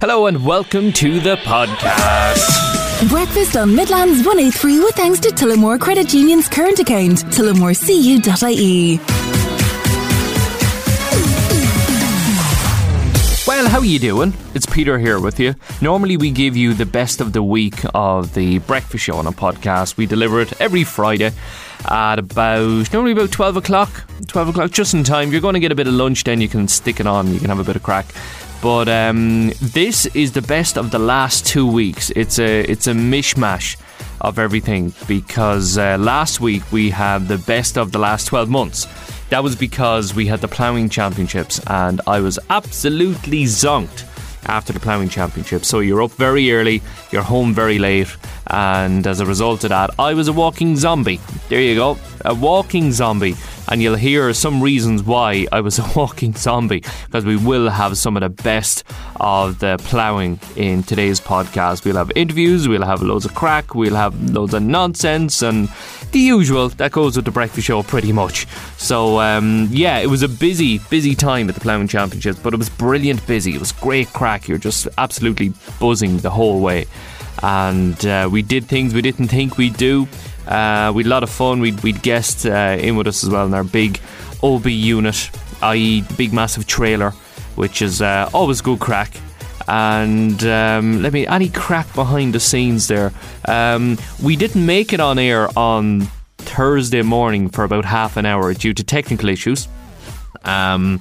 Hello and welcome to the podcast. Breakfast on Midlands 183 with thanks to Tullamore Credit Union's current account, tullamorecu.ie. Well, how are you doing? It's Peter here with you. Normally, we give you the best of the week of the breakfast show on a podcast. We deliver it every Friday at about normally about 12 o'clock 12 o'clock just in time you're going to get a bit of lunch then you can stick it on you can have a bit of crack but um, this is the best of the last two weeks. It's a it's a mishmash of everything because uh, last week we had the best of the last twelve months. That was because we had the ploughing championships and I was absolutely zonked after the ploughing championships. So you're up very early, you're home very late, and as a result of that, I was a walking zombie. There you go, a walking zombie. And you'll hear some reasons why I was a walking zombie because we will have some of the best of the ploughing in today's podcast. We'll have interviews, we'll have loads of crack, we'll have loads of nonsense, and the usual that goes with the breakfast show pretty much. So, um, yeah, it was a busy, busy time at the ploughing championships, but it was brilliant busy. It was great crack. You're just absolutely buzzing the whole way and uh, we did things we didn't think we'd do. Uh, we had a lot of fun. We'd, we'd guests uh, in with us as well in our big OB unit, i.e., big massive trailer, which is uh, always good crack. And um, let me any crack behind the scenes there. Um, we didn't make it on air on Thursday morning for about half an hour due to technical issues. Um,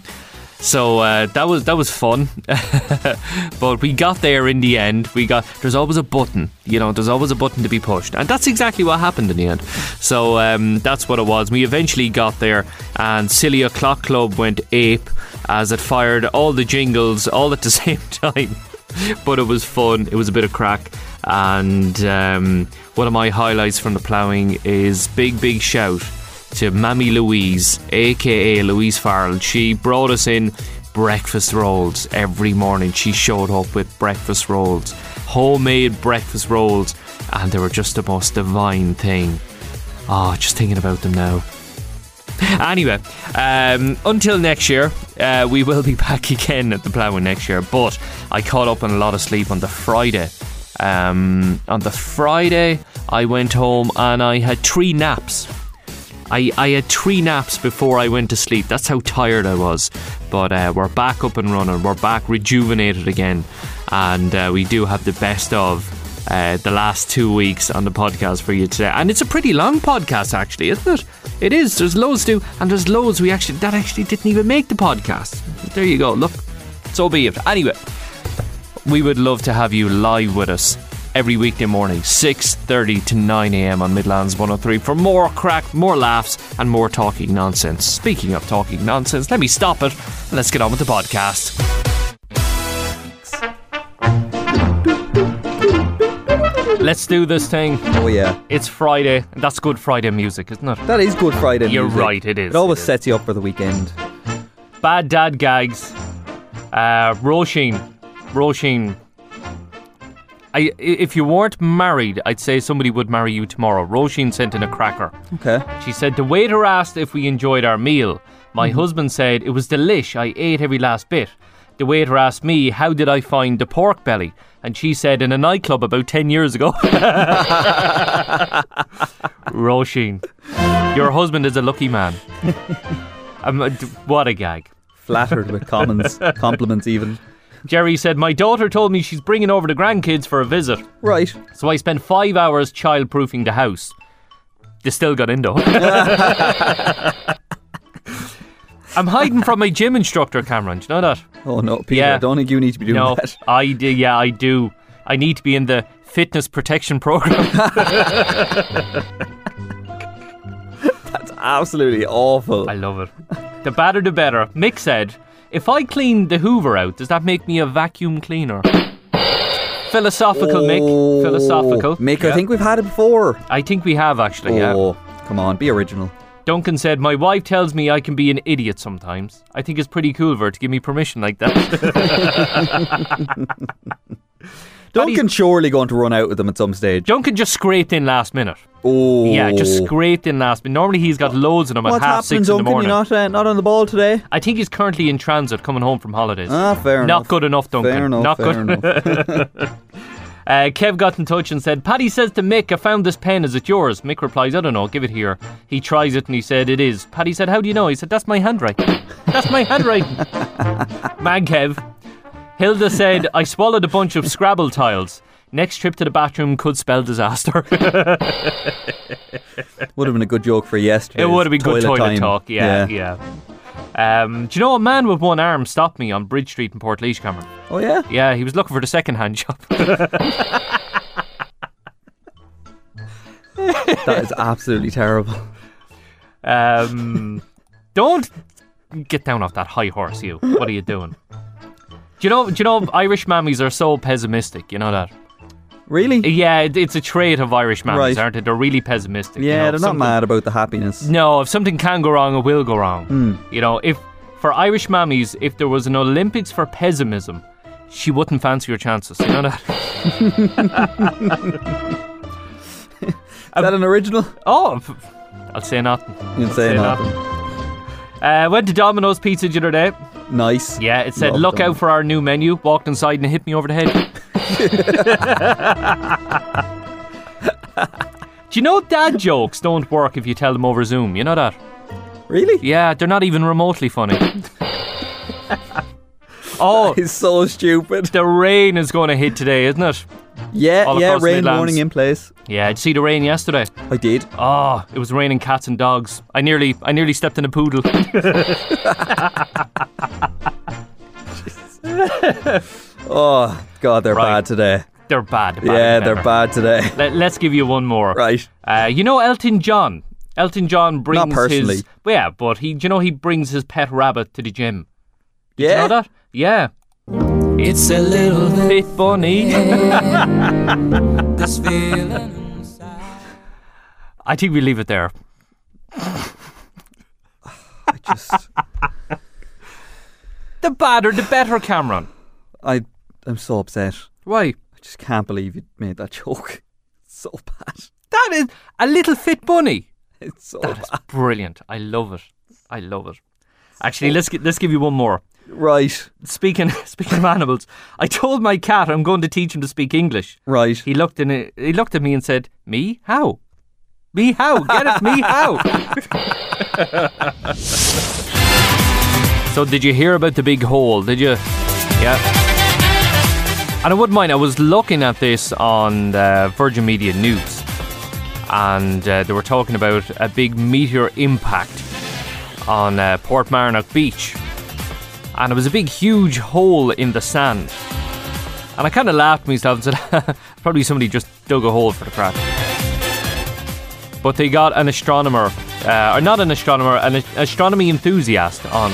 so uh, that was that was fun, but we got there in the end. We got there's always a button, you know. There's always a button to be pushed, and that's exactly what happened in the end. So um, that's what it was. We eventually got there, and Silly O'clock Club went ape as it fired all the jingles all at the same time. but it was fun. It was a bit of crack, and um, one of my highlights from the ploughing is big big shout to Mammy Louise, aka Louise Farrell. She brought us in breakfast rolls every morning. She showed up with breakfast rolls, homemade breakfast rolls, and they were just the most divine thing. Oh, just thinking about them now. Anyway, um, until next year, uh, we will be back again at the ploughing next year. But I caught up on a lot of sleep on the Friday. Um, on the Friday, I went home and I had three naps I, I had three naps before I went to sleep. That's how tired I was. But uh, we're back up and running. We're back rejuvenated again. And uh, we do have the best of uh, the last two weeks on the podcast for you today. And it's a pretty long podcast, actually, isn't it? It is. There's loads to, and there's loads we actually that actually didn't even make the podcast. There you go. Look, so be it. Anyway, we would love to have you live with us every weekday morning, 6.30 to 9am on Midlands 103 for more crack, more laughs and more talking nonsense. Speaking of talking nonsense, let me stop it and let's get on with the podcast. Let's do this thing. Oh yeah, It's Friday. That's good Friday music, isn't it? that is Good Friday. You're music. right, it is. It always It is. sets you up for the weekend. Bad dad gags. Uh, Roisin. Roisin. I, if you weren't married, I'd say somebody would marry you tomorrow. Roisin sent in a cracker. Okay. She said, The waiter asked if we enjoyed our meal. My husband said, It was delish. I ate every last bit. The waiter asked me, How did I find the pork belly? And she said, In a nightclub about 10 years ago. Roisin, your husband is a lucky man. Um, what a gag. Flattered with comments, compliments even. Jerry said, My daughter told me she's bringing over the grandkids for a visit. Right. So I spent five hours childproofing the house. They still got in though. I'm hiding from my gym instructor, Cameron. Do you know that? Oh no, Peter. Yeah. I don't think you need to be doing no, that. I do. Yeah, I do. I need to be in the fitness protection program. That's absolutely awful. I love it. The badder, the better. Mick said, "If I clean the Hoover out, does that make me a vacuum cleaner?" Philosophical, Mick. Oh. Philosophical. Oh, Mick, Yeah. I think we've had it before. I think we have actually. Yeah. Oh, come on, be original. Duncan said, My wife tells me I can be an idiot sometimes. I think it's pretty cool of her to give me permission like that. Duncan's surely going to run out with them at some stage. Duncan just scraped in last minute. Oh. Yeah, just scraped in last minute. Normally he's got loads of them at What's half happening, six in the Duncan? morning. You're not, uh, not on the ball today? I think he's currently in transit coming home from holidays. Ah, fair enough. Not good enough, Duncan. Fair enough, Not fair good. enough. Uh, Kev got in touch and said, Paddy says to Mick, I found this pen. Is it yours? Mick replies, I don't know. Give it here. He tries it and he said, It is. Paddy said, How do you know? He said, That's my handwriting. That's my handwriting. Man, Kev. Hilda said, I swallowed a bunch of Scrabble tiles. Next trip to the bathroom could spell disaster. Would have been a good joke for yesterday. it would have been good toilet time. talk. Yeah, yeah. Um, do you know a man with one arm stopped me on Bridge Street in Port Cameron? Oh, yeah? Yeah, he was looking for the second hand shop. That is absolutely terrible. Um, don't get down off that high horse, you. What are you doing? Do you know? Do you know? Irish mammies are so pessimistic. You know that? Really? Yeah, it, it's a trait of Irish mammies, Right. aren't they? They're really pessimistic. you Yeah, know, they're not mad about the happiness. No, if something can go wrong, it will go wrong. Hmm. You know, if for Irish mammies, if there was an Olympics for pessimism, she wouldn't fancy your chances. You know that? Is that an original? Oh, I'll say nothing. You'd say Say nothing. Uh, went to Domino's Pizza the other day. Nice. Yeah, it said, Love look them. out for our new menu. Walked inside and hit me over the head. Do you know dad jokes don't work if you tell them over Zoom? You know that? Really? Yeah, they're not even remotely funny. oh, It's so stupid. the rain is going to hit today, isn't it? Yeah, All yeah, rain Midlands. warning in place. Yeah, did you see the rain yesterday? I did. Oh, it was raining cats and dogs. I nearly, I nearly stepped in a poodle. Oh, God, they're Right. bad today. they're bad. bad yeah, they're bad today. Let, let's give you one more. right. Uh, you know Elton John. Elton John brings Not personally. his yeah, but he, you know he brings his pet rabbit to the gym. Do Yeah. you know that? Yeah. It's a little bit Fit bunny. this feeling inside. I think we leave it there. I just, The badder, the better, Cameron. I, I'm so upset. Why? I just can't believe you made that joke. It's so bad. That is a little fit bunny. It's so That is bad. brilliant. I love it. I love it. Actually, let's let's give you one more. Right, Speaking speaking of animals, I told my cat I'm going to teach him to speak English. right. He looked in it, he looked at me and said, "Me? How? Me how? Get it? Me how?" so did you hear about the big hole? Did you? Yeah. And I wouldn't mind. I was looking at this on uh, Virgin Media News, and uh, they were talking about a big meteor impact on uh, Portmarnock Beach, and it was a big, huge hole in the sand. And I kind of laughed myself and said, probably somebody just dug a hole for the crack. But they got an astronomer, uh, or not an astronomer, an astronomy enthusiast on.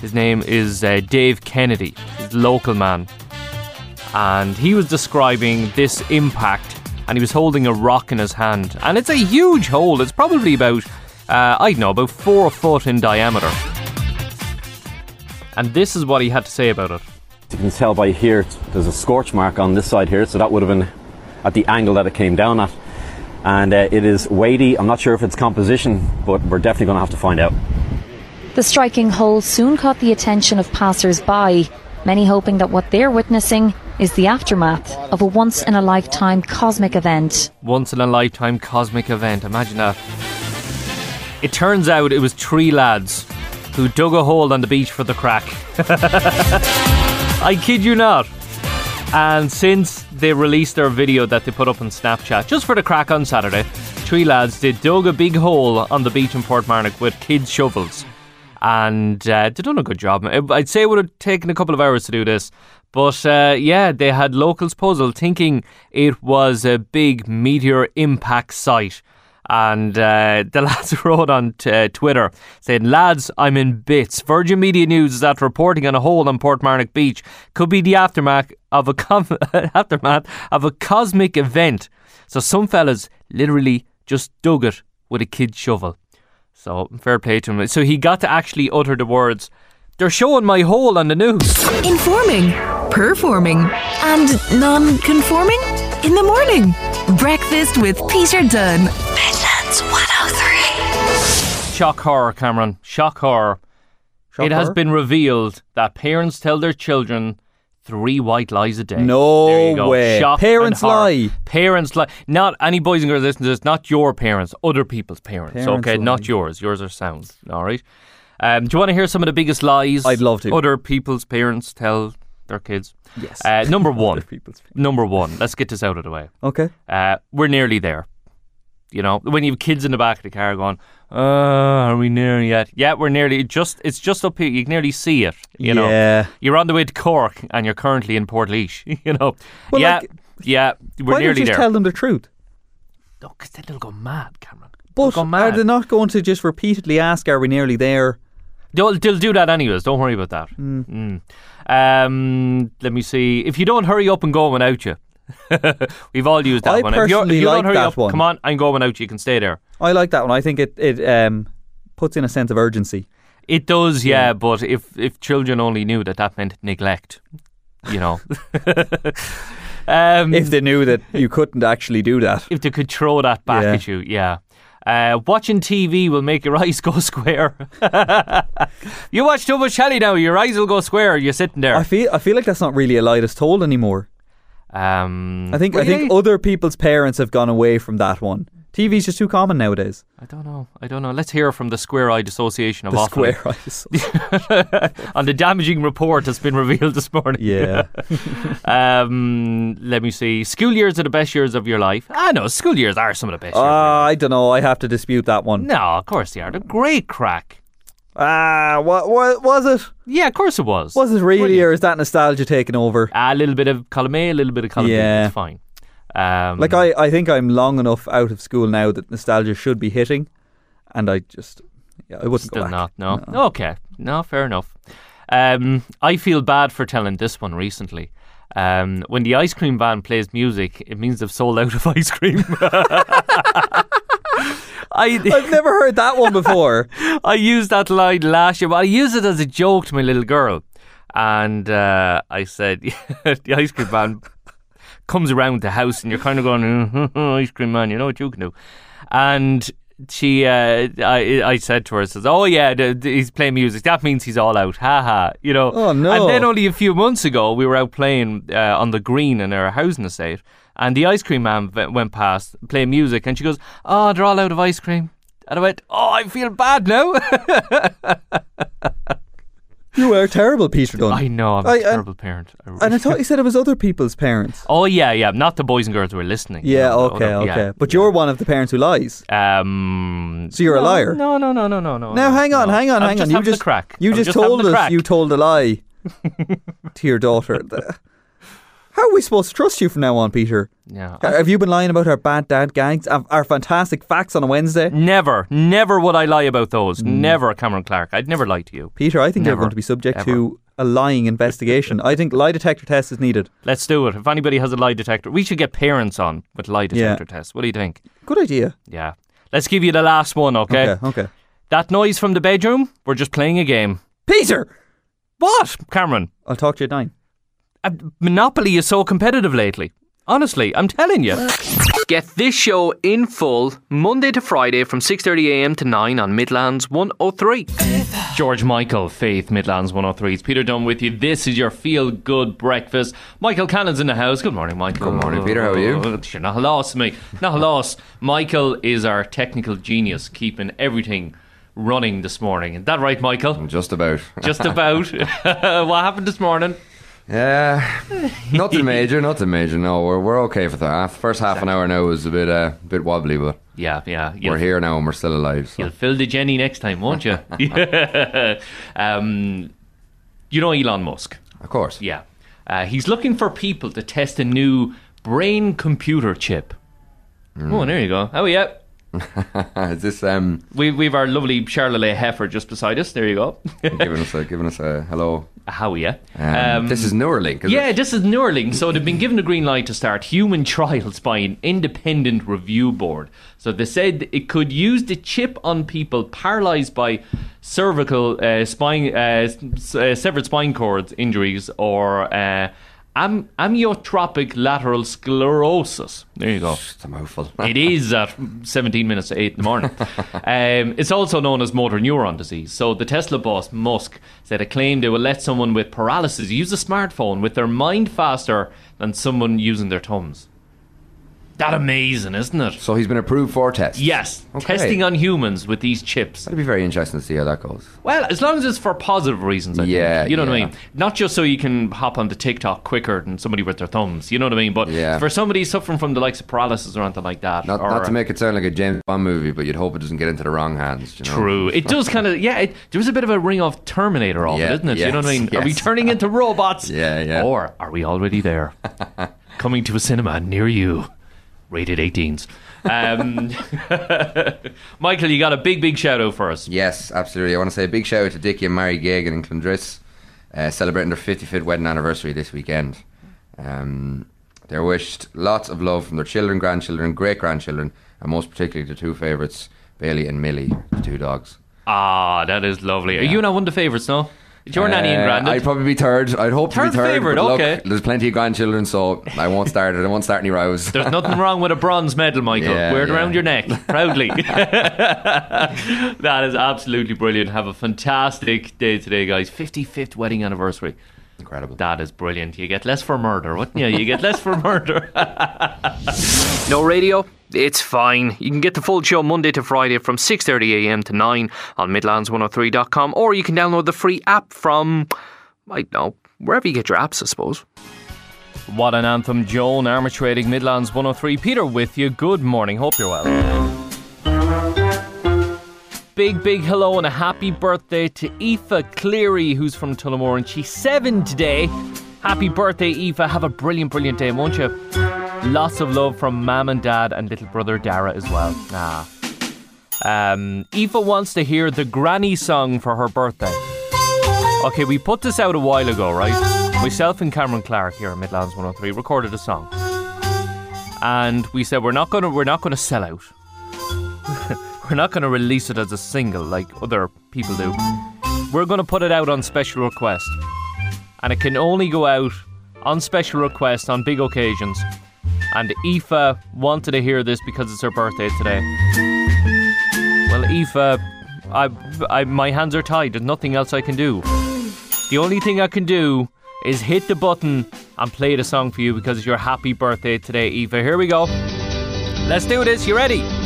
His name is uh, Dave Kennedy. He's a local man. And he was describing this impact, and he was holding a rock in his hand. And it's a huge hole. It's probably about, uh, I don't know, about four foot in diameter. And this is what he had to say about it. You can tell by here, there's a scorch mark on this side here, so that would have been at the angle that it came down at. And uh, it is weighty. I'm not sure if it's composition, but we're definitely going to have to find out. The striking hole soon caught the attention of passers by, many hoping that what they're witnessing is the aftermath of a once in a lifetime cosmic event. once in a lifetime cosmic event. Imagine that. It turns out it was three lads who dug a hole on the beach for the crack. I kid you not. And since they released their video that they put up on Snapchat, just for the crack on Saturday, three lads they dug a big hole on the beach in Portmarnock with kids' shovels. And uh, they done a good job. I'd say it would have taken a couple of hours to do this. But uh, yeah, they had locals puzzled, thinking it was a big meteor impact site. And uh, the lads wrote on t- uh, Twitter saying, Lads, I'm in bits. Virgin Media News is after reporting on a hole on Portmarnock Beach. Could be the aftermath of a com- aftermath of a cosmic event. So some fellas literally just dug it with a kid's shovel. So fair play to him. So he got to actually utter the words, They're showing my hole on the news. Informing, performing. And non conforming? In the morning. Breakfast with Peter Dunne. Midlands 103. Shock horror, Cameron. Shock horror. Shock it has been revealed that parents tell their children three white lies a day. No There you go. way. Shock Parents and lie. Parents lie. Not any boys and girls listen to this. Not your parents. Other people's parents. Parents okay, lie. not yours. Yours are sound. All right. Um, do you want to hear some of the biggest lies? I'd love to. Other people's parents tell their kids. Yes. Uh, number one. Other people's- Number one. Let's get this out of the way. Okay. Uh, we're nearly there. You know, when you have kids in the back of the car going, "Uh, are we near yet?" Yeah, we're nearly. Just it's just up here. You can nearly see it. You know, Yeah. you're on the way to Cork and you're currently in Port You know, Well, yeah, like, yeah, we're Why don't nearly you just there. tell them the truth? No, because then they'll go mad, Cameron. They'll But go are mad. they not going to just repeatedly ask, "Are we nearly there?" They'll, they'll do that anyways. Don't worry about that. Mm. Um, let me see. If you don't hurry up and go without you, we've all used that I one. If, if personally you like don't hurry that up, one. come on, I'm going out. you. Can stay there. I like that one. I think it it um puts in a sense of urgency. It does, yeah, but if if children only knew that that meant neglect, you know. um, If they knew that you couldn't actually do that. if they could throw that back Yeah. at you, yeah. Uh, watching TV will make your eyes go square. you watch too much telly now, your eyes will go square. You're sitting there. I feel I feel like that's not really a lie that's told anymore. Um, I think I think really? other people's parents have gone away from that one. TV's just too common nowadays. I don't know. I don't know. Let's hear from the Square Eyed Association of The Offaly square eyes. on the damaging report that's been revealed this morning. yeah. Um, let me see. School years are the best years of your life. Ah, know school years are some of the best Uh, of your life. I don't know. I have to dispute that one. No, of course they are. They're great crack. Ah, what, what was it? Yeah, of course it was. Was it really, or is that nostalgia taking over? a little bit of column A, a little bit of column Yeah. B. It's fine. Um, Like I, I think I'm long enough out of school now that nostalgia should be hitting, and I just, yeah, I wouldn't still go back. not. No. Okay. No, fair enough. Um, I feel bad for telling this one recently. Um, when the ice cream van plays music, it means they've sold out of ice cream. I I've never heard that one before. I used that line last year, but I used it as a joke to my little girl. And uh, I said, the ice cream man comes around the house and you're kind of going, "Mm, ice cream man, you know what you can do. And she, uh, I, I said to her, says, oh yeah, the, the- he's playing music. That means he's all out. Ha ha. You know. Oh, no. And then only a few months ago, we were out playing uh, on the green in our housing estate. And the ice cream man went past playing music and she goes, oh, they're all out of ice cream. And I went, oh, I feel bad now. You are terrible, Peter Dunne. I know, I'm a I- terrible parent. I and I thought you said it was other people's parents. oh, yeah, yeah. Not the boys and girls who are listening. Yeah, No, no, okay, no, okay. yeah, But yeah. you're one of the parents who lies. Um, So you're a liar? No, no, no, no, no, no. Now no, hang on, no. hang on, I'm hang just on. You just crack. you I'm just, having told us crack. you told a lie to your daughter. How are we supposed to trust you from now on, Peter? Yeah. Have you been lying about our bad dad gags, our our fantastic facts on a Wednesday? Never, never would I lie about those. Mm. Never, Cameron Clark. I'd never lie to you. Peter, I think you're Never. going to be subject to a lying investigation. I think lie detector test is needed. Let's do it. If anybody has a lie detector, we should get parents on with lie detector tests. What do you think? Good idea. Yeah. Let's give you the last one, okay? Okay, okay. That noise from the bedroom, we're just playing a game. Peter, What, Cameron? I'll talk to you at nine. Uh, Monopoly is so competitive lately. Honestly, I'm telling you. Get this show in full Monday to Friday from 6:30am to 9 on Midlands 103. George Michael, Faith, Midlands 103. It's Peter Dunne with you. This is your feel good breakfast. Michael Cannon's in the house. Good morning, Michael. Good morning, Peter. How are you? Oh, You're not lost, me. Not lost. Michael is our technical genius, keeping everything running this morning. Is that right, Michael? Just about. Just about. what happened this morning? Yeah, nothing major, nothing major. No, we're we're okay for half. First half an hour now was a bit uh, bit wobbly, but Yeah, yeah. We're here now and we're still alive. So. You'll fill the Jenny next time, won't you? um, you know Elon Musk. Of course. Yeah. Uh, he's looking for people to test a new brain computer chip. Oh, there you go. Oh, yeah. Is this um We, we've our lovely Charolais heifer just beside us. There you go. giving us a giving us a hello? How yeah? Um, this is Neuralink. Yeah, it? this is Neuralink. So they've been given the green light to start human trials by an independent review board. So they said it could use the chip on people paralyzed by cervical uh, spine, uh, s- uh, severed spine cord injuries or uh, am- amyotrophic lateral sclerosis. There you go. It's a mouthful. It is at 17 minutes to 8 in the morning. um, it's also known as motor neuron disease. So the Tesla boss, Musk, said a claim they will let someone with paralysis use a smartphone with their mind faster than someone using their thumbs. That amazing, isn't it? So he's been approved for tests. Yes, Okay. testing on humans with these chips. That'd be very interesting to see how that goes. Well, as long as it's for positive reasons, I Yeah, think. You know what I mean? Not just so you can hop onto TikTok quicker than somebody with their thumbs. You know what I mean? But Yeah. for somebody suffering from the likes of paralysis or anything like that. Not, or, not to make it sound like a James Bond movie, but you'd hope it doesn't get into the wrong hands. You know? True. It does kind of, yeah, it, there was a bit of a ring of Terminator off Yeah, it, isn't it? you know what I yes, mean? Are we turning into robots? Yeah, yeah. Or are we already there? Coming to a cinema near you. Rated 18s. Um, Michael, you got a big, big shout out for us. Yes, absolutely. I want to say a big shout out to Dickie and Mary Gagan in Clondris, uh, celebrating their 55th wedding anniversary this weekend. Um, they're wished lots of love from their children, grandchildren, great grandchildren, and most particularly the two favourites, Bailey and Millie, the two dogs. Ah, that is lovely. Are you not one of the favourites, no? It's your nanny and Uh, granddad. I'd probably be third. I'd hope to Third be third. favourite, but look, okay. There's plenty of grandchildren, so I won't start it. I won't start any rows. There's nothing wrong with a bronze medal, Michael. Yeah, Wear it yeah. around your neck, proudly. that is absolutely brilliant. Have a fantastic day today, guys. 55th wedding anniversary. Incredible. That is brilliant. You get less for murder, wouldn't you? You get less for murder. no radio? It's fine. You can get the full show Monday to Friday from 6.30am to 9 on midlands103.com or you can download the free app from, I don't know, wherever you get your apps, I suppose. What an anthem, Joan, Armatrading, Midlands 103. Peter with you. Good morning. Hope you're well. Big, big hello and a happy birthday to Aoife Cleary, who's from Tullamore, and she's seven today. Happy birthday, Aoife. Have a brilliant, brilliant day, won't you? Lots of love from Mam and Dad and little brother Dara as well. Ah. Um, Aoife wants to hear the granny song for her birthday. Okay, we put this out a while ago, right? Myself and Cameron Clark here at Midlands 103 recorded a song. And we said we're not gonna we're not gonna sell out. we're not gonna release it as a single like other people do. We're gonna put it out on special request. And it can only go out on special request on big occasions. And Aoife wanted to hear this because it's her birthday today. Well, Aoife, I, I, my hands are tied. There's nothing else I can do. The only thing I can do is hit the button and play the song for you because it's your happy birthday today, Aoife. Here we go. Let's do this. You ready?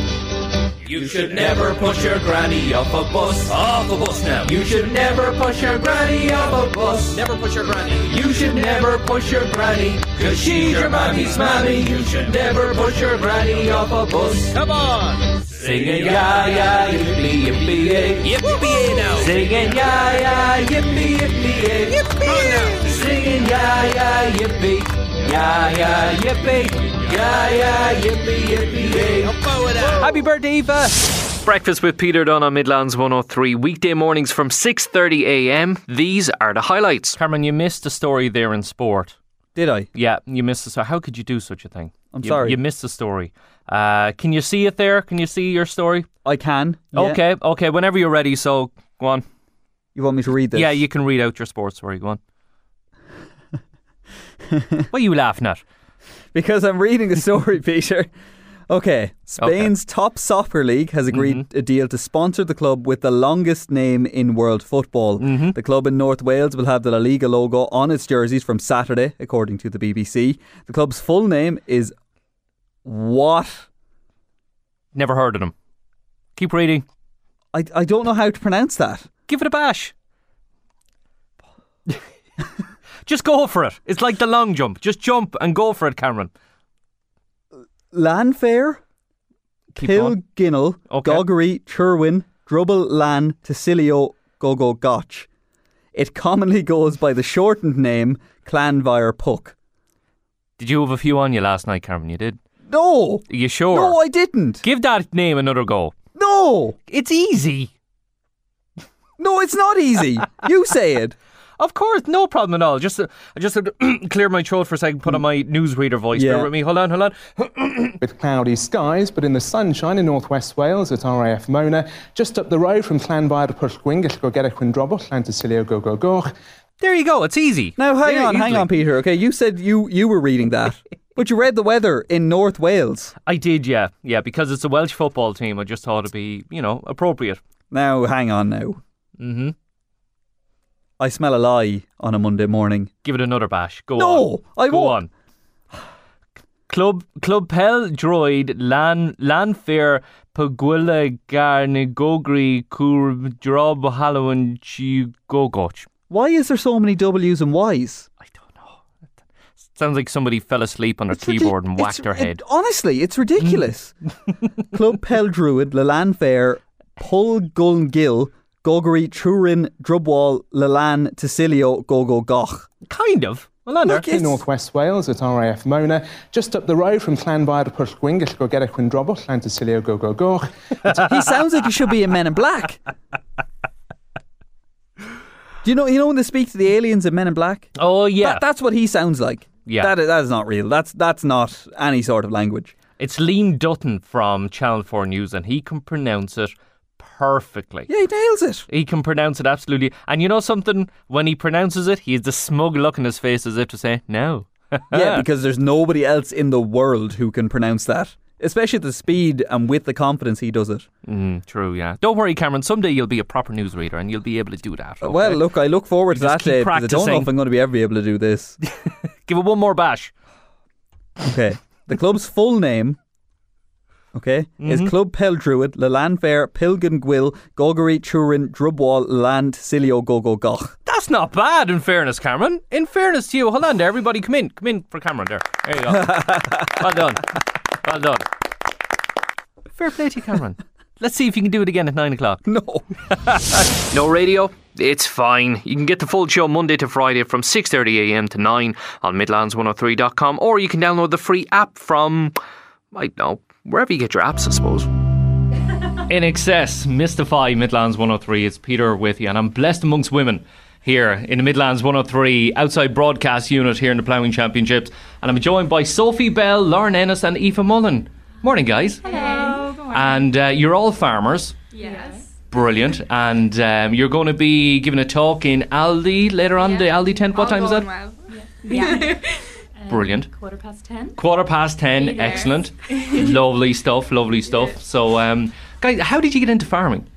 You should never push your granny off a bus. Off a bus now. You should never push your granny off a bus. Never push your granny. You should never push your granny. Cause she's your mammy's mammy. You should never push your granny off a bus. Come on. Singing ya ya yippee yippee yay. Yippee now. Singing ya ya yippee yippee yay. Yippee now. Singing ya ya yippee. Ya ya yippee. Ya ya yippee yippee yay. Happy birthday, Aoife! Breakfast with Peter Dunne on Midlands 103, weekday mornings from 6:30 a.m. These are the highlights. Cameron, you missed a story there in sport. Did I? Yeah, you missed the story. How could you do such a thing? I'm You- sorry. You missed the story. Uh, can you see it there? Can you see your story? I can. yeah. Okay, okay. Whenever you're ready, so go on. You want me to read this? Yeah, you can read out your sports story. Go on. what are you laughing at? Because I'm reading the story, Peter. Okay, Spain's top soccer league has agreed Mm-hmm. a deal to sponsor the club with the longest name in world football. Mm-hmm. The club in North Wales will have the La Liga logo on its jerseys from Saturday, according to the BBC. The club's full name is what? Never heard of them. Keep reading. I, I don't know how to pronounce that. Give it a bash. Just go for it. It's like the long jump. Just jump and go for it, Cameron. Lanfair, Keep. Pilginnell, Okay. Goggery, Churwin, Drubble, Lan, Tacilio, Gogo, Gotch. It commonly goes by the shortened name Clanvire Puck. Did you have a few on you last night, Cameron? You did. No. Are you sure? No, I didn't. Give that name another go. No. It's easy. No, it's not easy. you say it. Of course, no problem at all. Just, uh, I just had to clear my throat for a second. Put on my newsreader voice. Yeah. Bear with me. Hold on, hold on. with cloudy skies, but in the sunshine in northwest Wales at RAF Mona, just up the road from Clanbard to Pushgwingit, go get a Quindrobble, Llantysilio, go go go. There you go. It's easy. Now, hang There, on, hang on, Peter. Okay, you said you you were reading that, but you read the weather in North Wales. I did, yeah, yeah. Because it's a Welsh football team, I just thought it'd be, you know, appropriate. Now, hang on. Now, Mm-hmm. I smell a lie on a Monday morning. Give it another bash. Go No, on. I Go won't. on. Club Club Pel Droid Lan Lanfair Paguilla Garnigogri Kur Drob Halloween Chigogoch. Why is there so many W's and Y's? I don't know. Sounds like somebody fell asleep on their It's ridic- keyboard and whacked their it- head. honestly, it's ridiculous. Club Pel Druid, Lelan Fair, Pull Guln Gill, Gogari, Trurin, Drubwall, Lelan, Tacilio, Gogo Goch. Kind of. Well, on there. Look, In it's, northwest Wales at RAF Mona, just up the road from Clanbard to Pushgwingit, go get a Quindrobble, Llantysilio, go go go. he sounds like he should be in Men in Black. Do you know? You know when they speak to the aliens in Men in Black? Oh yeah, That, that's what he sounds like. Yeah. that is, that is not real. That's that's not any sort of language. it's Liam Dutton from Channel Four News, and he can pronounce it perfectly. Yeah, he nails it. He can pronounce it absolutely. And you know something? When he pronounces it, he has the smug look in his face as if to say, no. Yeah, because there's nobody else in the world who can pronounce that, especially at the speed and with the confidence he does it. Mm, true, yeah. Don't worry, Cameron. Someday you'll be a proper newsreader and you'll be able to do that. okay? Well, look, I look forward to that day because I don't know if I'm going to be ever be able to do this. give it one more bash. Okay, the club's full name. Okay, is Mm-hmm. Club Pel Druid, Lelan Fair, Pilgin Gwill, Gogari, Turin, Drubwall, Land, Cilio, Gogo, Goch. That's not bad, in fairness, Cameron. In fairness to you, hold on there, everybody. Come in, come in for Cameron. There, there you go. well done, well done. Fair play to you, Cameron. Let's see if you can do it again at nine o'clock. No. No radio? It's fine. You can get the full show Monday to Friday from 6.30am to 9 on midlands103.com or you can download the free app from, I don't know, wherever you get your apps, I suppose. INXS, Mystify Midlands 103. It's Peter with you and I'm blessed amongst women here in the Midlands 103 outside broadcast unit here in the Ploughing Championships and I'm joined by Sophie Bell, Lauren Ennis and Aoife Mullen. Morning guys. Hello. Good morning. And uh, you're all farmers. yes. Brilliant. And um, you're going to be giving a talk in Aldi later on, Yeah. the Aldi tent. What All time is that? Well. Yeah. Brilliant. Quarter past ten. Quarter past ten. Be. Excellent. lovely stuff. Lovely stuff. So, um, guys, how did you get into farming?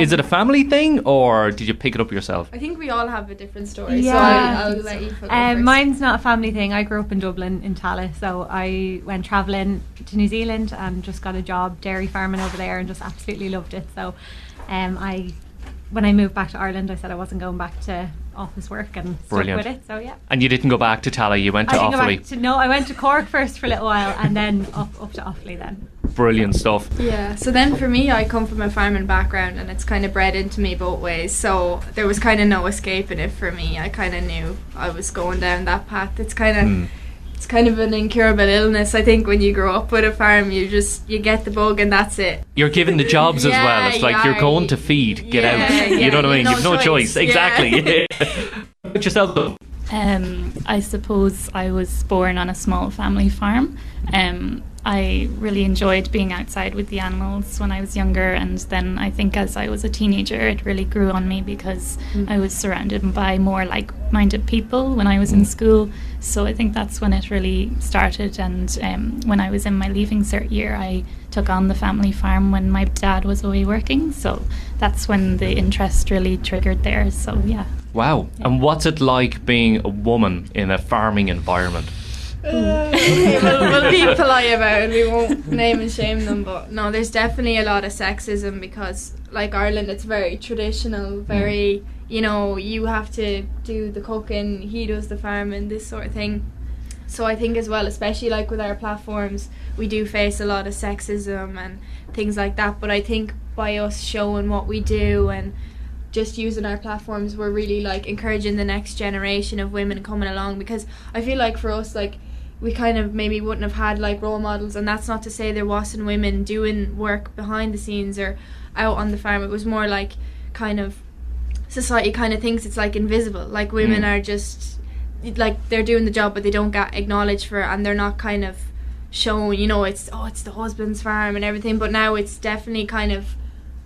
Is it a family thing or did you pick it up yourself? I think we all have a different story. Yeah. So I'll, I'll let you go Um, mine's not a family thing. I grew up in Dublin, in Tallaght, so I went travelling to New Zealand and just got a job dairy farming over there and just absolutely loved it. So, um, I when I moved back to Ireland, I said I wasn't going back to office work and stuck Brilliant. with it. So yeah. And you didn't go back to Tallaght, you went to I Offaly. to no. I went to Cork first for a little while and then up up to Offaly then. Brilliant stuff. Yeah, so then for me, I come from a farming background and it's kind of bred into me both ways. So there was kind of no escaping it for me. I kind of knew I was going down that path. It's kind of. Hmm. It's kind of an incurable illness. I think when you grow up with a farm, you just you get the bug and that's it. You're given the jobs as well. It's like you you're going to feed, get Yeah, out. yeah, you know what I mean? you've no You've no choice. choice, yeah. Exactly. Put yourself up. Um, I suppose I was born on a small family farm. Um, I really enjoyed being outside with the animals when I was younger, and then I think as I was a teenager, it really grew on me because I was surrounded by more like minded people when I was in school. So I think that's when it really started. And um, when I was in my leaving cert year, I took on the family farm when my dad was away working. So that's when the interest really triggered there. So yeah. Wow. And what's it like being a woman in a farming environment? Okay, we'll, we'll be polite about it. We won't name and shame them, but no, there's definitely a lot of sexism because, like Ireland, it's very traditional, very mm. you know, you have to do the cooking, he does the farming, this sort of thing. So I think as well, especially like with our platforms, we do face a lot of sexism and things like that. But I think by us showing what we do and just using our platforms, we're really like encouraging the next generation of women coming along because I feel like for us, like we kind of maybe wouldn't have had like role models and that's not to say there wasn't women doing work behind the scenes or out on the farm. It was more like kind of society kind of thinks it's like invisible. Like women Mm. are just like they're doing the job but they don't get acknowledged for it and they're not kind of shown you know it's oh it's the husband's farm and everything. But now it's definitely kind of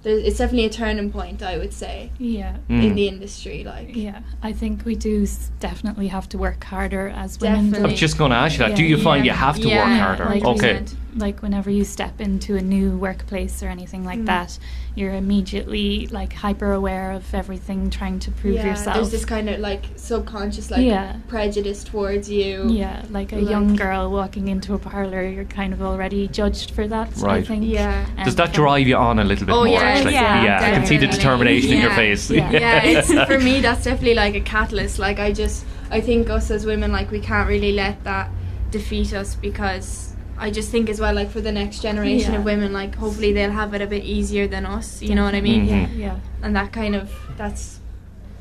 it's definitely a turning point i would say Yeah. in Mm. the industry like Yeah, I think we do definitely have to work harder as women. Definitely. I was just going to ask you that. Do you find you have to work harder? Like, okay. Like whenever you step into a new workplace or anything like Mm. that, you're immediately like hyper aware of everything, trying to prove yeah, yourself. there's this kind of like subconscious like Yeah. prejudice towards you yeah, like a Like- young girl walking into a parlor, you're kind of already judged for that. I Right. think. Yeah. Does that drive you on a little bit Oh, more? yeah, actually? yeah, I can see the definitely. determination in your Yeah. face. yeah, it's for me that's definitely like a catalyst like i just i think us as women like we can't really let that defeat us because i just think as well like for the next generation Yeah. of women like hopefully they'll have it a bit easier than us you know what i mean Definitely. Yeah, yeah. and that kind of that's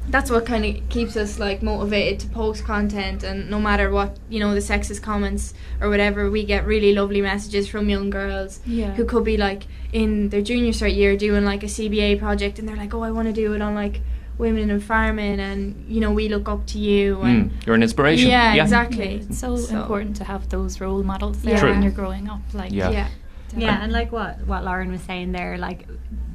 that's what kind of keeps us like motivated to post content and no matter what you know the sexist comments or whatever we get really lovely messages from young girls Yeah. who could be like in their junior cert year doing like a cba project and they're like oh i want to do it on like women in farming and you know we look up to you and Mm, you're an inspiration. Yeah, Yeah. exactly. It's so, So- important to have those role models there True. when you're growing up. Like, Yeah. yeah Yeah, and like what what Lauren was saying there, like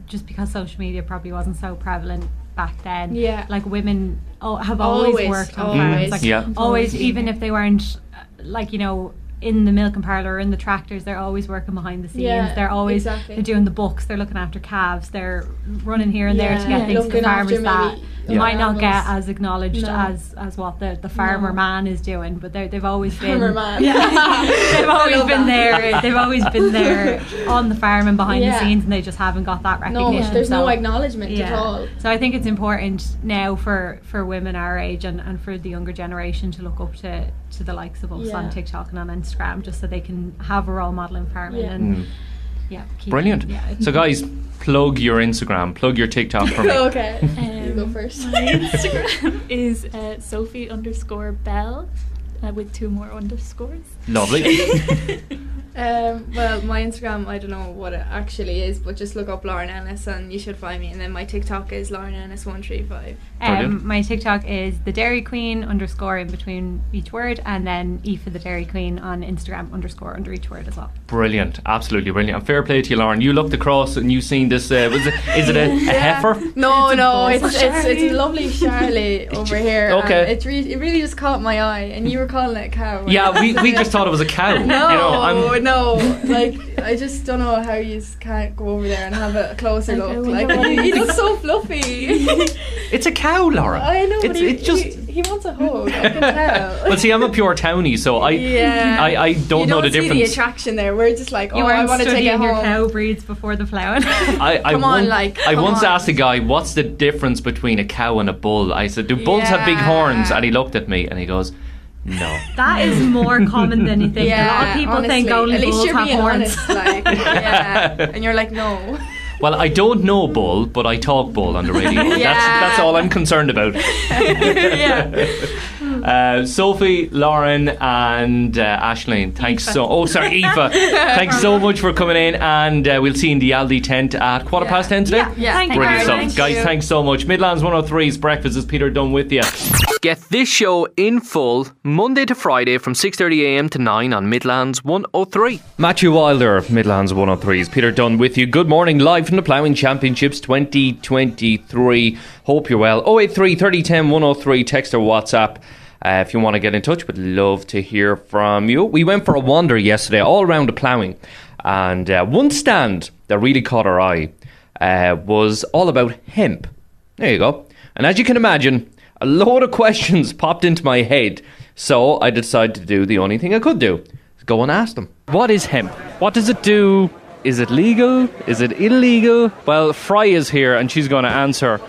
just because social media probably wasn't so prevalent back then. Yeah. like women oh, have always, Always, worked on always. farms. Like Yeah. always, Always. even if they weren't uh, like you know in the milking parlor or in the tractors, they're always working behind the scenes. Yeah, they're always exactly. they're doing the books. They're looking after calves. They're running here and there to get Yeah. things to farmers that Yeah. might not get as acknowledged No. as as what the the farmer No. man is doing. But they they've always been Farmer man. Yeah, they've always been that. there. They've always been there on the farm and behind Yeah. the scenes, and they just haven't got that recognition. no there's no So- acknowledgement at all so I think it's important now for, for women our age and, and for the younger generation to look up to, to the likes of us Yeah. on TikTok and on Instagram just so they can have a role model in farming Yeah. and Mm. yeah. Keep, Brilliant. Yeah, So, guys, plug your Instagram, plug your TikTok for me. okay you go Um, first My Instagram is uh, Sophie underscore Bell uh, with two more underscores. Lovely. Um, well, my Instagram, I don't know what it actually is, but just look up Lauren Ennis and you should find me. And then my TikTok is Lauren Ennis one three five. Brilliant. Um, my TikTok is the Dairy Queen underscore in between each word and then E for the Dairy Queen on Instagram underscore under each word as well. brilliant. Absolutely brilliant. And fair play to you, Lauren. You looked across and you've seen this. Uh, was it, is it a, a heifer? No, no, It's it's a it's, it's, a lovely Charlie over here. Okay. and It's re- it really just caught my eye, and you were calling it a cow. Yeah, we, we just thought it was a cow. No, you know, I'm, no, like I just don't know how you can't go over there and have a closer Like, look. Like what he, he he's- looks so fluffy. it's a cow, Laura. I know, It's, but he, it just. he, he wants a hug. I can tell. well, see, I'm a pure townie, so I Yeah. I, I don't know don't the see difference. the attraction there. We're just like, oh, You I weren't want to take it studying your home. cow breeds before the ploughing. I, I Come on, once, like, I once on. asked a guy, "What's the difference between a cow and a bull?" I said, "Do bulls have big horns?" And he looked at me and he goes, "No." that is more common than you think. a lot of people think honestly. only At least bulls you're have being horns. honest, like, yeah. And you're like, no. Well, I don't know bull, but I talk bull on the radio. That's Yeah. that's all I'm concerned about. yeah. Uh, Sophie, Lauren, and uh, Ashleen, thanks so. Oh, sorry, Eva. thanks so much for coming in, and uh, we'll see you in the Aldi tent at quarter past ten today. Yeah. Thank you Brilliant very stuff, much. guys. Thanks so much. Midlands 103's breakfast is Peter Dunne with you. Get this show in full Monday to Friday from 6:30 a.m. to 9 on Midlands 103. Matthew Wilder, of Midlands 103's Peter Dunne with you. Good morning, live from the Ploughing Championships 2023. Hope you're well. 083 3010 103 text or WhatsApp. Uh, if you want to get in touch, would love to hear from you. We went for a wander yesterday, all around the ploughing, and uh, one stand that really caught our eye uh, was all about hemp. There you go. And as you can imagine, a load of questions popped into my head, so I decided to do the only thing I could do: go and ask them. What is hemp? What does it do? Is it legal? Is it illegal? Well, Fry is here, and she's going to answer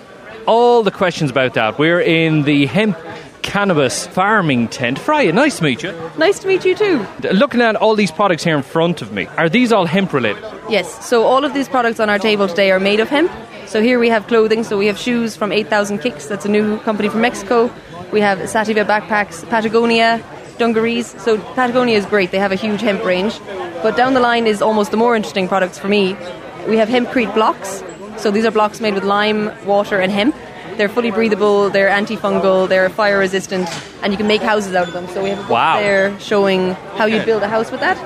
all the questions about that. We're in the hemp cannabis farming tent. Fry, nice to meet you. Nice to meet you too. Looking at all these products here in front of me, are these all hemp related? Yes, so all of these products on our table today are made of hemp. So here we have clothing, so we have shoes from 8000 Kicks, that's a new company from Mexico. We have Sativa backpacks, Patagonia, dungarees. So Patagonia is great. They have a huge hemp range. But down the line is almost the more interesting products for me. We have hempcrete blocks. So these are blocks made with lime, water, and hemp. They're fully breathable, they're antifungal, they're fire resistant, and you can make houses out of them. So we have a book Wow. there showing how you build a house with that.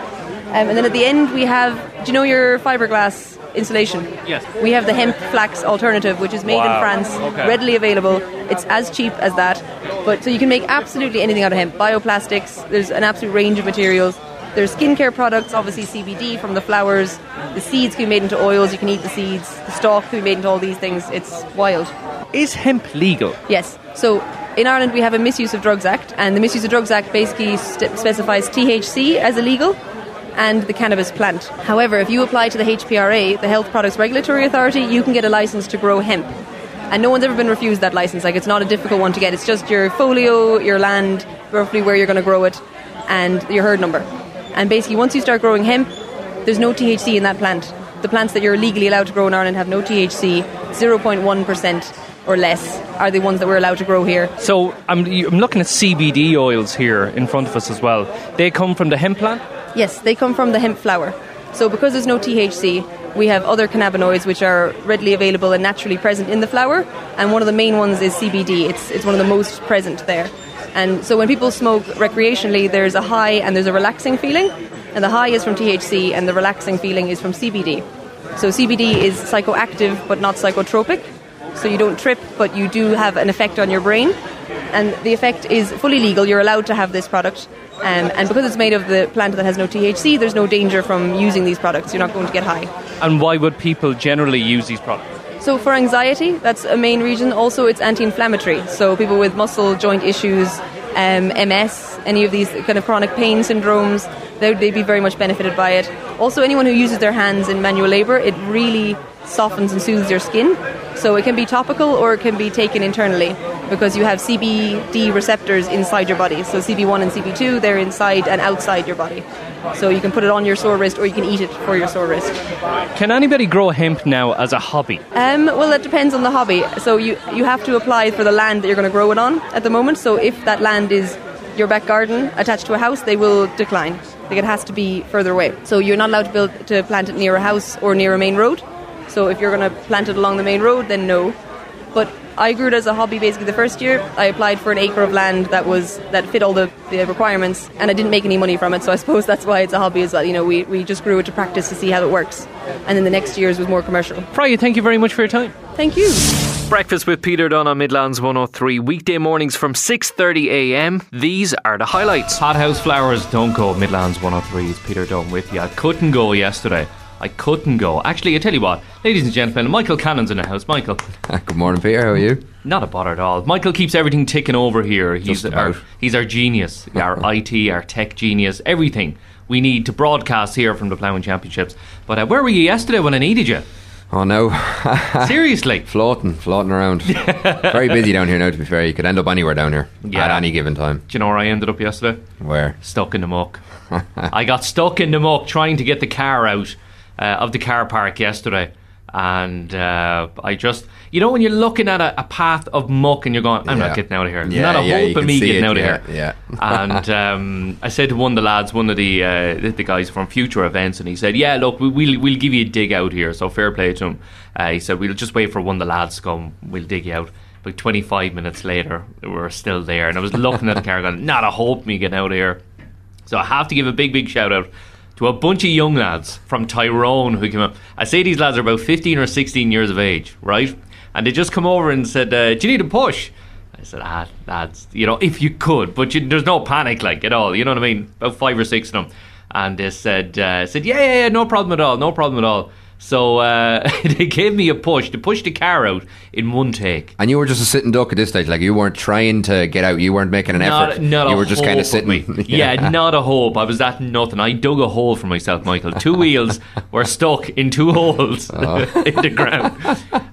Um, and then at the end, we have do you know your fiberglass insulation? Yes. We have the hemp flax alternative, which is made Wow. in France, Okay. readily available. It's as cheap as that. But so you can make absolutely anything out of hemp. Bioplastics, there's an absolute range of materials. There's skincare products, obviously CBD from the flowers. The seeds can be made into oils, you can eat the seeds. The stalk can be made into all these things. It's wild. Is hemp legal? Yes. So in Ireland, we have a Misuse of Drugs Act, and the Misuse of Drugs Act basically st- specifies THC as illegal and the cannabis plant. However, if you apply to the HPRA, the Health Products Regulatory Authority, you can get a license to grow hemp. And no one's ever been refused that license. Like, it's not a difficult one to get. It's just your folio, your land, roughly where you're going to grow it, and your herd number. And basically, once you start growing hemp, there's no THC in that plant. The plants that you're legally allowed to grow in Ireland have no THC. 0.1% or less are the ones that we're allowed to grow here. So I'm, I'm looking at CBD oils here in front of us as well. They come from the hemp plant? Yes, they come from the hemp flower. So because there's no THC, we have other cannabinoids which are readily available and naturally present in the flower, and one of the main ones is CBD. It's it's one of the most present there. And so when people smoke recreationally, there's a high and there's a relaxing feeling, and the high is from THC and the relaxing feeling is from CBD. So CBD is psychoactive but not psychotropic. So you don't trip, but you do have an effect on your brain. And the effect is fully legal. You're allowed to have this product. Um, and because it's made of the plant that has no THC, there's no danger from using these products. You're not going to get high. And why would people generally use these products? So for anxiety, that's a main reason. Also, it's anti-inflammatory. So people with muscle joint issues, um, MS, any of these kind of chronic pain syndromes, they- they'd be very much benefited by it. Also, anyone who uses their hands in manual labour, it really softens and soothes your skin. So it can be topical or it can be taken internally because you have CBD receptors inside your body. So CB1 and CB2, they're inside and outside your body. So you can put it on your sore wrist or you can eat it for your sore wrist. Can anybody grow hemp now as a hobby? Um, well, that depends on the hobby. So you you have to apply for the land that you're going to grow it on at the moment. So if that land is your back garden attached to a house, they will decline. Like it has to be further away. So you're not allowed to build to plant it near a house or near a main road. So if you're going to plant it along the main road, then no. But I grew it as a hobby basically the first year. I applied for an acre of land that was that fit all the, the requirements and I didn't make any money from it, so I suppose that's why it's a hobby as well. You know, we, we just grew it to practice to see how it works. And then the next years was more commercial. Freya, thank you very much for your time. Thank you. Breakfast with Peter Dunne on Midlands 103 weekday mornings from 6:30 a.m. These are the highlights. Hothouse Flowers don't go Midlands 103 is Peter Dunne with you. I couldn't go yesterday. I couldn't go. Actually, I tell you what, ladies and gentlemen, Michael Cannon's in the house. Michael. Good morning, Peter. How are you? Not a bother at all. Michael keeps everything ticking over here. He's Just our about. he's our genius, our IT, our tech genius, everything we need to broadcast here from the Ploughing Championships. But uh, where were you yesterday when I needed you? Oh no. Seriously? floating, floating around. Very busy down here now, to be fair. You could end up anywhere down here Yeah. at any given time. Do you know where I ended up yesterday? Where? Stuck in the muck. I got stuck in the muck trying to get the car out uh, of the car park yesterday. And uh, I just, you know, when you're looking at a, a path of muck and you're going, I'm Yeah. not getting out of here. Yeah, not a yeah, hope of me getting it, out of yeah, here. yeah. and um, I said to one of the lads, one of the uh, the guys from Future Events, and he said, "Yeah, look, we, we'll we'll give you a dig out here." So fair play to him. Uh, he said, "We'll just wait for one of the lads to come. We'll dig you out." But 25 minutes later, we were still there, and I was looking at the car, going, "Not a hope of me getting out of here." So I have to give a big, big shout out to a bunch of young lads from Tyrone who came up. I say these lads are about 15 or 16 years of age, right? And they just come over and said, uh, Do you need a push? I said, Ah, lads, you know, if you could, but you, there's no panic like at all. You know what I mean? About five or six of them. And they said, uh, said yeah, yeah, yeah, no problem at all, no problem at all. So uh, they gave me a push to push the car out in one take. And you were just a sitting duck at this stage. Like you weren't trying to get out. You weren't making an effort. Not, effort. not you were just kind of sitting. me. Yeah. not a hope. I was that nothing. I dug a hole for myself, Michael. Two wheels were stuck in two holes Oh. in the ground.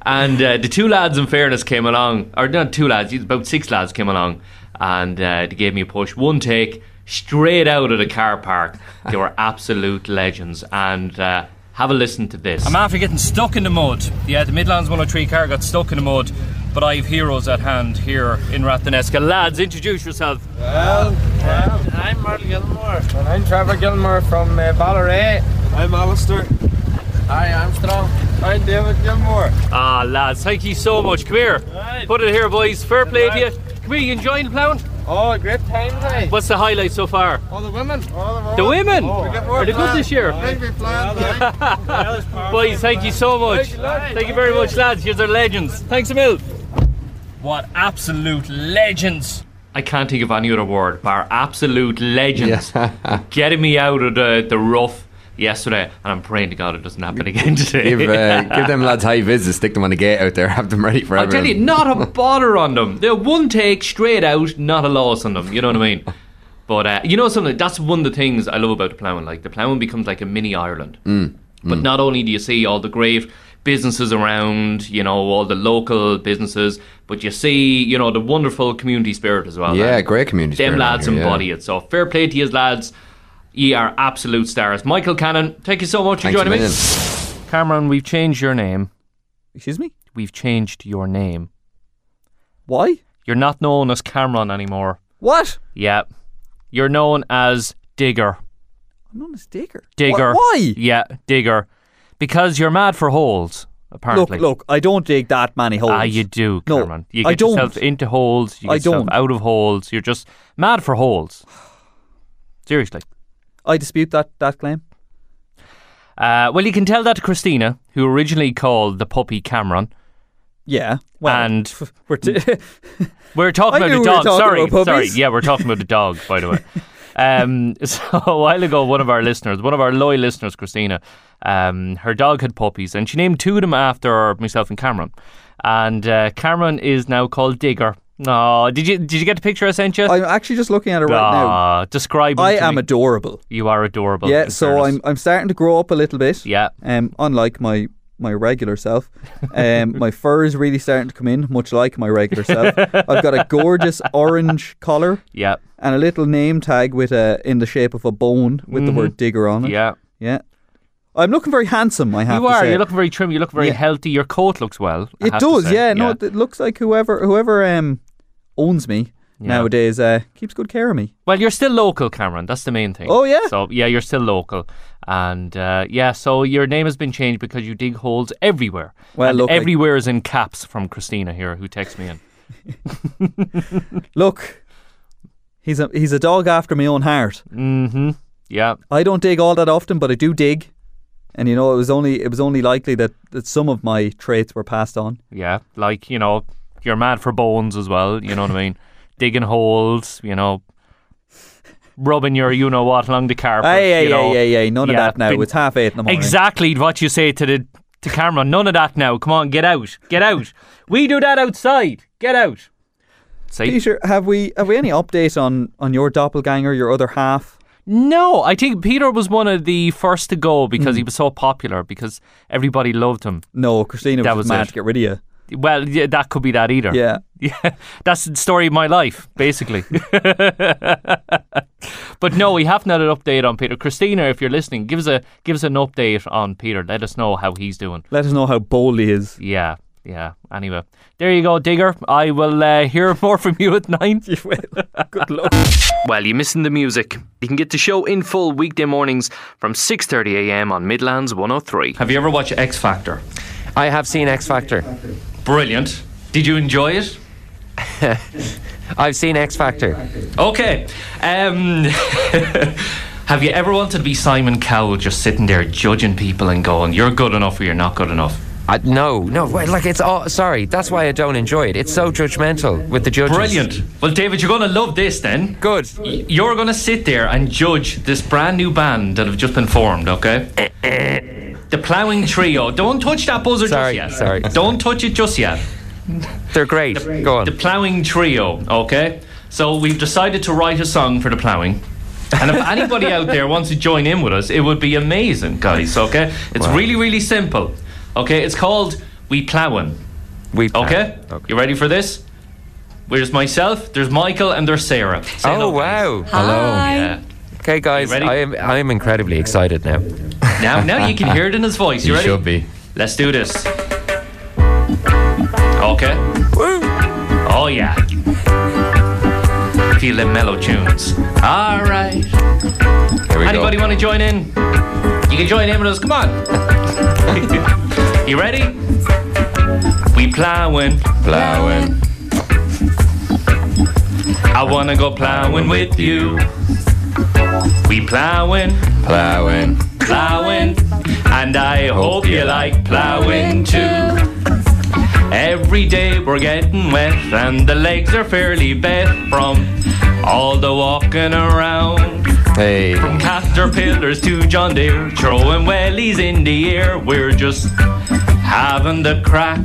And uh, the two lads, in fairness, came along, or not two lads, about six lads came along, and uh, they gave me a push. One take, straight out of the car park. They were absolute legends. And uh, Have a listen to this. I'm after getting stuck in the mud. Yeah, the Midlands 103 car got stuck in the mud, but I have heroes at hand here in Ratheniska. Lads, introduce yourself. Well, well, I'm Martin Gilmore. And I'm Trevor Gilmore from uh, Ballarat. I'm Alistair. Hi, Armstrong. I'm David Gilmore. Ah, lads, thank you so much. Come here. Put it here, boys. Fair play to you. Come here, you enjoying the ploughing? Oh, great time today. What's the highlight so far? All the women. All The women? Oh, we get Are they good this year? I think we planned. Boys, thank you so much. Thank you, lads. Thank you very much, lads. You're legends. Thanks a mil. What absolute legends. I can't think of any other word bar absolute legends. Getting me out of the, the rough yesterday, and I'm praying to God it doesn't happen again today. Give, uh, give them lads high vis, stick them on the gate out there, have them ready for I everyone. tell you, not a bother on them. They're one take straight out, not a loss on them. You know what I mean? But uh, you know something? That's one of the things I love about the ploughing. Like the ploughing becomes like a mini Ireland. Mm, But mm. not only do you see all the great businesses around, you know, all the local businesses, but you see, you know, the wonderful community spirit as well. Yeah, And great community Them lads here, embody yeah. it. So fair play to you, lads. Ye are absolute stars. Michael Cannon, thank you so much Thanks for a joining me. million. Cameron, we've changed your name. Excuse me? We've changed your name. Why? You're not known as Cameron anymore. What? Yeah. You're known as Digger. I'm known as Digger. Digger. Wh- why? Yeah, Digger. Because you're mad for holes, apparently. Look, look, I don't dig that many holes. Ah, you do, No, Cameron. You I get don't. yourself into holes. You get I yourself don't. out of holes. You're just mad for holes. Seriously. I dispute that, that claim. Uh, well, you can tell that to Christina, who originally called the puppy Cameron. Yeah. Well, and we're, t- we're talking about knew the we dog. sorry, sorry. Yeah, we're talking about the dog, by the way. Um, so a while ago, one of our listeners, one of our loyal listeners, Christina, um, her dog had puppies, and she named two of them after myself and Cameron. And uh, Cameron is now called Digger. Oh, did you did you get the picture I sent you? I'm actually just looking at it right now. Describe. I am adorable. You are adorable. yeah, in so fairness. I'm I'm starting to grow up a little bit. Yeah. Um, unlike my my regular self, um, my fur is really starting to come in, much like my regular self. I've got a gorgeous orange collar. Yeah. And a little name tag with a in the shape of a bone with the Mhm. word digger on it. Yeah. Yeah. I'm looking very handsome. I have You to are. say. You're looking very trim. You look very Yeah. healthy. Your coat looks well. I It have to does, say. yeah. No, it it looks like whoever whoever um owns me Yeah. nowadays uh, keeps good care of me. Well, you're still local, Cameron. That's the main thing. Oh, yeah? So yeah, you're still local, and uh, yeah. So your name has been changed because you dig holes everywhere. Well, and look, I- everywhere is in caps from Christina here, who texts me in. Look, he's a he's a dog after my own heart. Mm-hmm. Yeah. I don't dig all that often, but I do dig. And you know, it was only it was only likely that, that some of my traits were passed on. Yeah, like you know, you're mad for bones as well. You know what I mean? Digging holes. You know. Rubbing your, you know what, along the carpet. Hey, hey, you know. hey, hey, hey, none of that now. It's half eight in the morning. Exactly what you say to the to Cameron. None of that now. Come on, get out, get out. We do that outside. Get out. See? Peter, have we have we any update on on your doppelganger, your other half? No, I think Peter was one of the first to go because he mm. was so popular because everybody loved him. No, Christina That was, was mad it. to get rid of you. Well, yeah, that could be that either. Yeah. Yeah. That's the story of my life, basically. but no, we haven't had an update on Peter. Christina, if you're listening, give us a give us an update on Peter. Let us know how he's doing. Let us know how bold he is. Yeah, yeah. Anyway, there you go, Digger. I will uh, hear more from you at nine. Good luck. Well, you're missing the music. You can get the show in full weekday mornings from 6:30 a.m. on Midlands 103. Have you ever watched X Factor? I have seen X Factor. Brilliant. Did you enjoy it? I've seen X Factor. Okay. Um, have you ever wanted to be Simon Cowell, just sitting there judging people and going, "You're good enough or you're not good enough"? I, no, no, like it's all. Sorry, that's why I don't enjoy it. It's so judgmental with the judges. Brilliant. Well, David, you're going to love this then. Good. You're going to sit there and judge this brand new band that have just been formed, okay? The Ploughing Trio. Don't touch that buzzer Sorry, just yet. sorry. Don't touch it just yet. They're great. Go on. The Ploughing Trio, okay? So we've decided to write a song for the ploughing. And if anybody out there wants to join in with us, it would be amazing, guys, okay? It's Wow. really, really simple. Okay, it's called We Ploughing. We okay? okay, You ready for this? There's myself, there's Michael, and there's Sarah. Say Oh hello, guys. wow! Hello. Yeah. Okay, guys, ready? I am I am incredibly excited now. Now, now you can hear it in his voice. You He ready? should be. Let's do this. Okay. Woo. Oh yeah. Feeling the mellow tunes. All right. Here we Anybody want to join in? You can join in with us. Come on. you ready? We plowing, Plowing. I wanna go plowing with you. We plowing, Plowing. plowing, and I hope you like plowing too. Every day we're getting wet, and the legs are fairly bent from all the walking around. Hey. From caterpillars to John Deere, throwing wellies in the air. We're just having the crack.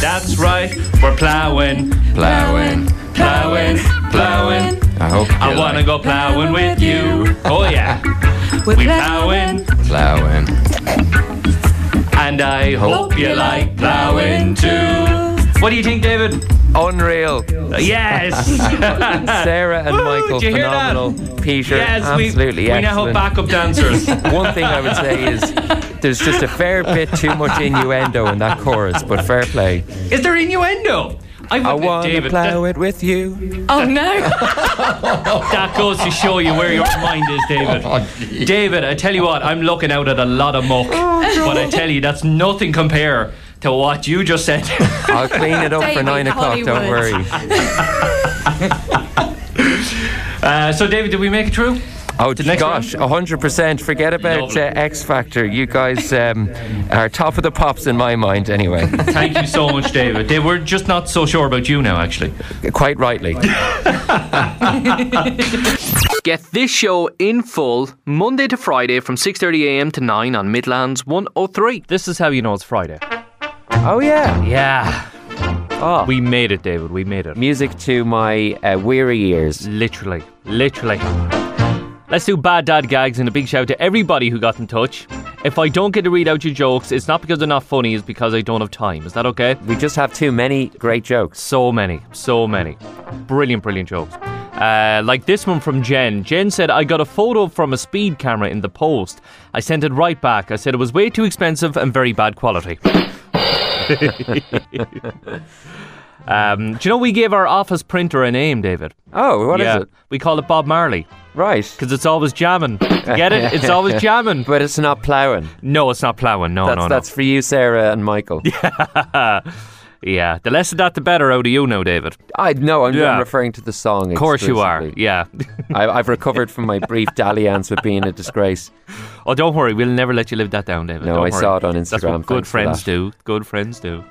That's right, we're plowing, Plowing. plowing, plowing. I hope you I wanna go plowing with you. Oh yeah, we're plowing, plowing. and I hope you like plowing too. What do you think, David? Unreal. Yes. Sarah and Woo, Michael, did you hear that? phenomenal. Peter, Yes, we- absolutely we now have backup dancers. One thing I would say is there's just a fair bit too much innuendo in that chorus, but fair play. Is there innuendo? I, I want to David. plow it with you. Oh no! that goes to show you where your mind is, David. David, I tell you what, I'm looking out at a lot of muck, but I tell you that's nothing compare to what you just said. I'll clean it up for David nine o'clock, don't worry. Uh, so, David, did we make it through? Oh next gosh, hundred percent. Forget about uh, X Factor. You guys um, are top of the pops in my mind, anyway. Thank you so much, David. They were just not so sure about you now, actually. Quite rightly. Get this show in full Monday to Friday from 6:30 a.m. to 9 on Midlands 103. This is how you know it's Friday. Oh yeah, Yeah. Oh. We made it, David. We made it. music to my uh, weary ears. Literally. Literally. Let's do bad dad gags and a big shout to everybody who got in touch. If I don't get to read out your jokes, it's not because they're not funny, it's because I don't have time. Is that okay? We just have too many great jokes. So many, so many. Brilliant, brilliant jokes. Uh, like this one from Jen. Jen said, I got a photo from a speed camera in the post. I sent it right back. I said it was way too expensive and very bad quality. um, do you know we gave our office printer a name, David? Oh, what is yeah, it? We call it Bob Marley Right. because it's always jamming. Get it? It's always jamming. But it's not ploughing. No, it's not ploughing. No, That's no, no. that's for you, Sarah and Michael. yeah, the less of that, the better out of you now, David. I know. I'm, Yeah. I'm referring to the song. Of course you are. Yeah. I, I've recovered from my brief dalliance with being a disgrace. oh, don't worry. We'll never let you live that down, David. No, Don't I worry. saw it on That's Instagram. what good friends do. Good friends do.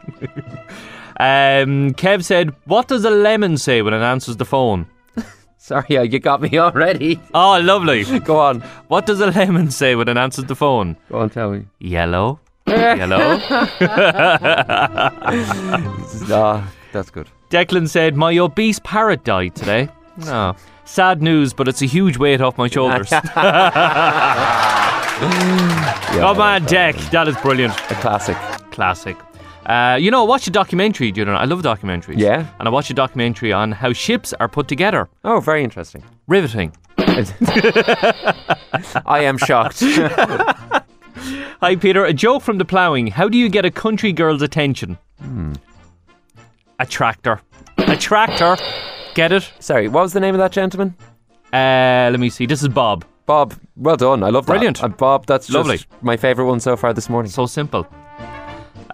Um, Kev said, "What does a lemon say when it answers the phone?" Sorry, uh, you got me already. Oh, lovely. Go on. What does a lemon say when it answers the phone? Go on, tell me. Yellow. Yellow. Ah, that's good. Declan said, "My obese parrot died today." Oh, sad news, but it's a huge weight off my shoulders. Oh on, Deck. That is brilliant. A classic. Classic. Uh, you know, I watched a documentary. Do you know? I love documentaries. Yeah? And I watched a documentary on how ships are put together. Oh, very interesting. Riveting. I am shocked. Hi, Peter. A joke from the ploughing. How do you get a country girl's attention? Hmm. A tractor. A tractor. Get it? Sorry, what was the name of that gentleman? Uh, let me see. This is Bob. Bob. Well done. I love that. Brilliant. Uh, Bob, that's just Lovely. my favourite one so far this morning. So simple.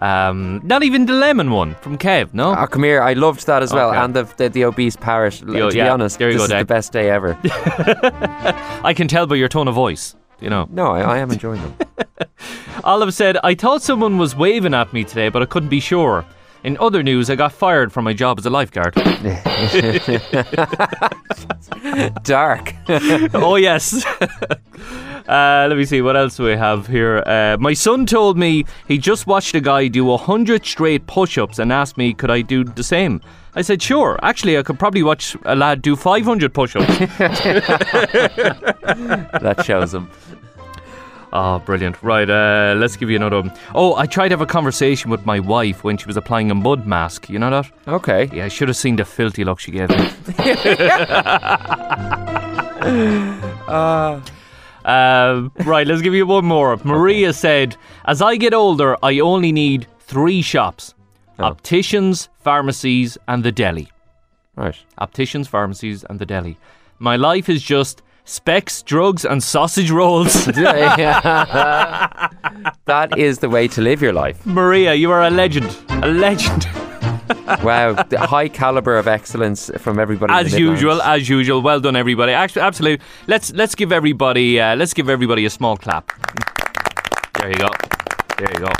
Um, not even the lemon one from Kev. No. Oh, come here. I loved that as well. Okay. And the, the, the obese parish. To yeah, be honest, this go, is Dave. the best day ever. I can tell by your tone of voice. You know. no, I, I am enjoying them. Olive said, I thought someone was waving at me today, but I couldn't be sure. In other news, I got fired from my job as a lifeguard. Dark. oh, yes. uh, let me see, what else do we have here? Uh, my son told me he just watched a guy do 100 straight push ups and asked me, could I do the same? I said, sure. Actually, I could probably watch a lad do 500 push ups. that shows them. Oh, brilliant. Right, uh, let's give you another one. Oh, I tried to have a conversation with my wife when she was applying a mud mask. You know that? Okay. Yeah, I should have seen the filthy look she gave me. Uh, Uh, right, let's give you one more. Maria said, As I get older, I only need three shops opticians, pharmacies, and the deli. Right. Opticians, pharmacies, and the deli. My life is just specs, drugs, and sausage rolls. that is the way to live your life. Maria, you are a legend. A legend. wow, the high caliber of excellence from everybody. As usual, as usual. Well done, everybody. Actually, absolutely. Let's let's give everybody uh, let's give everybody a small clap. There you go. There you go.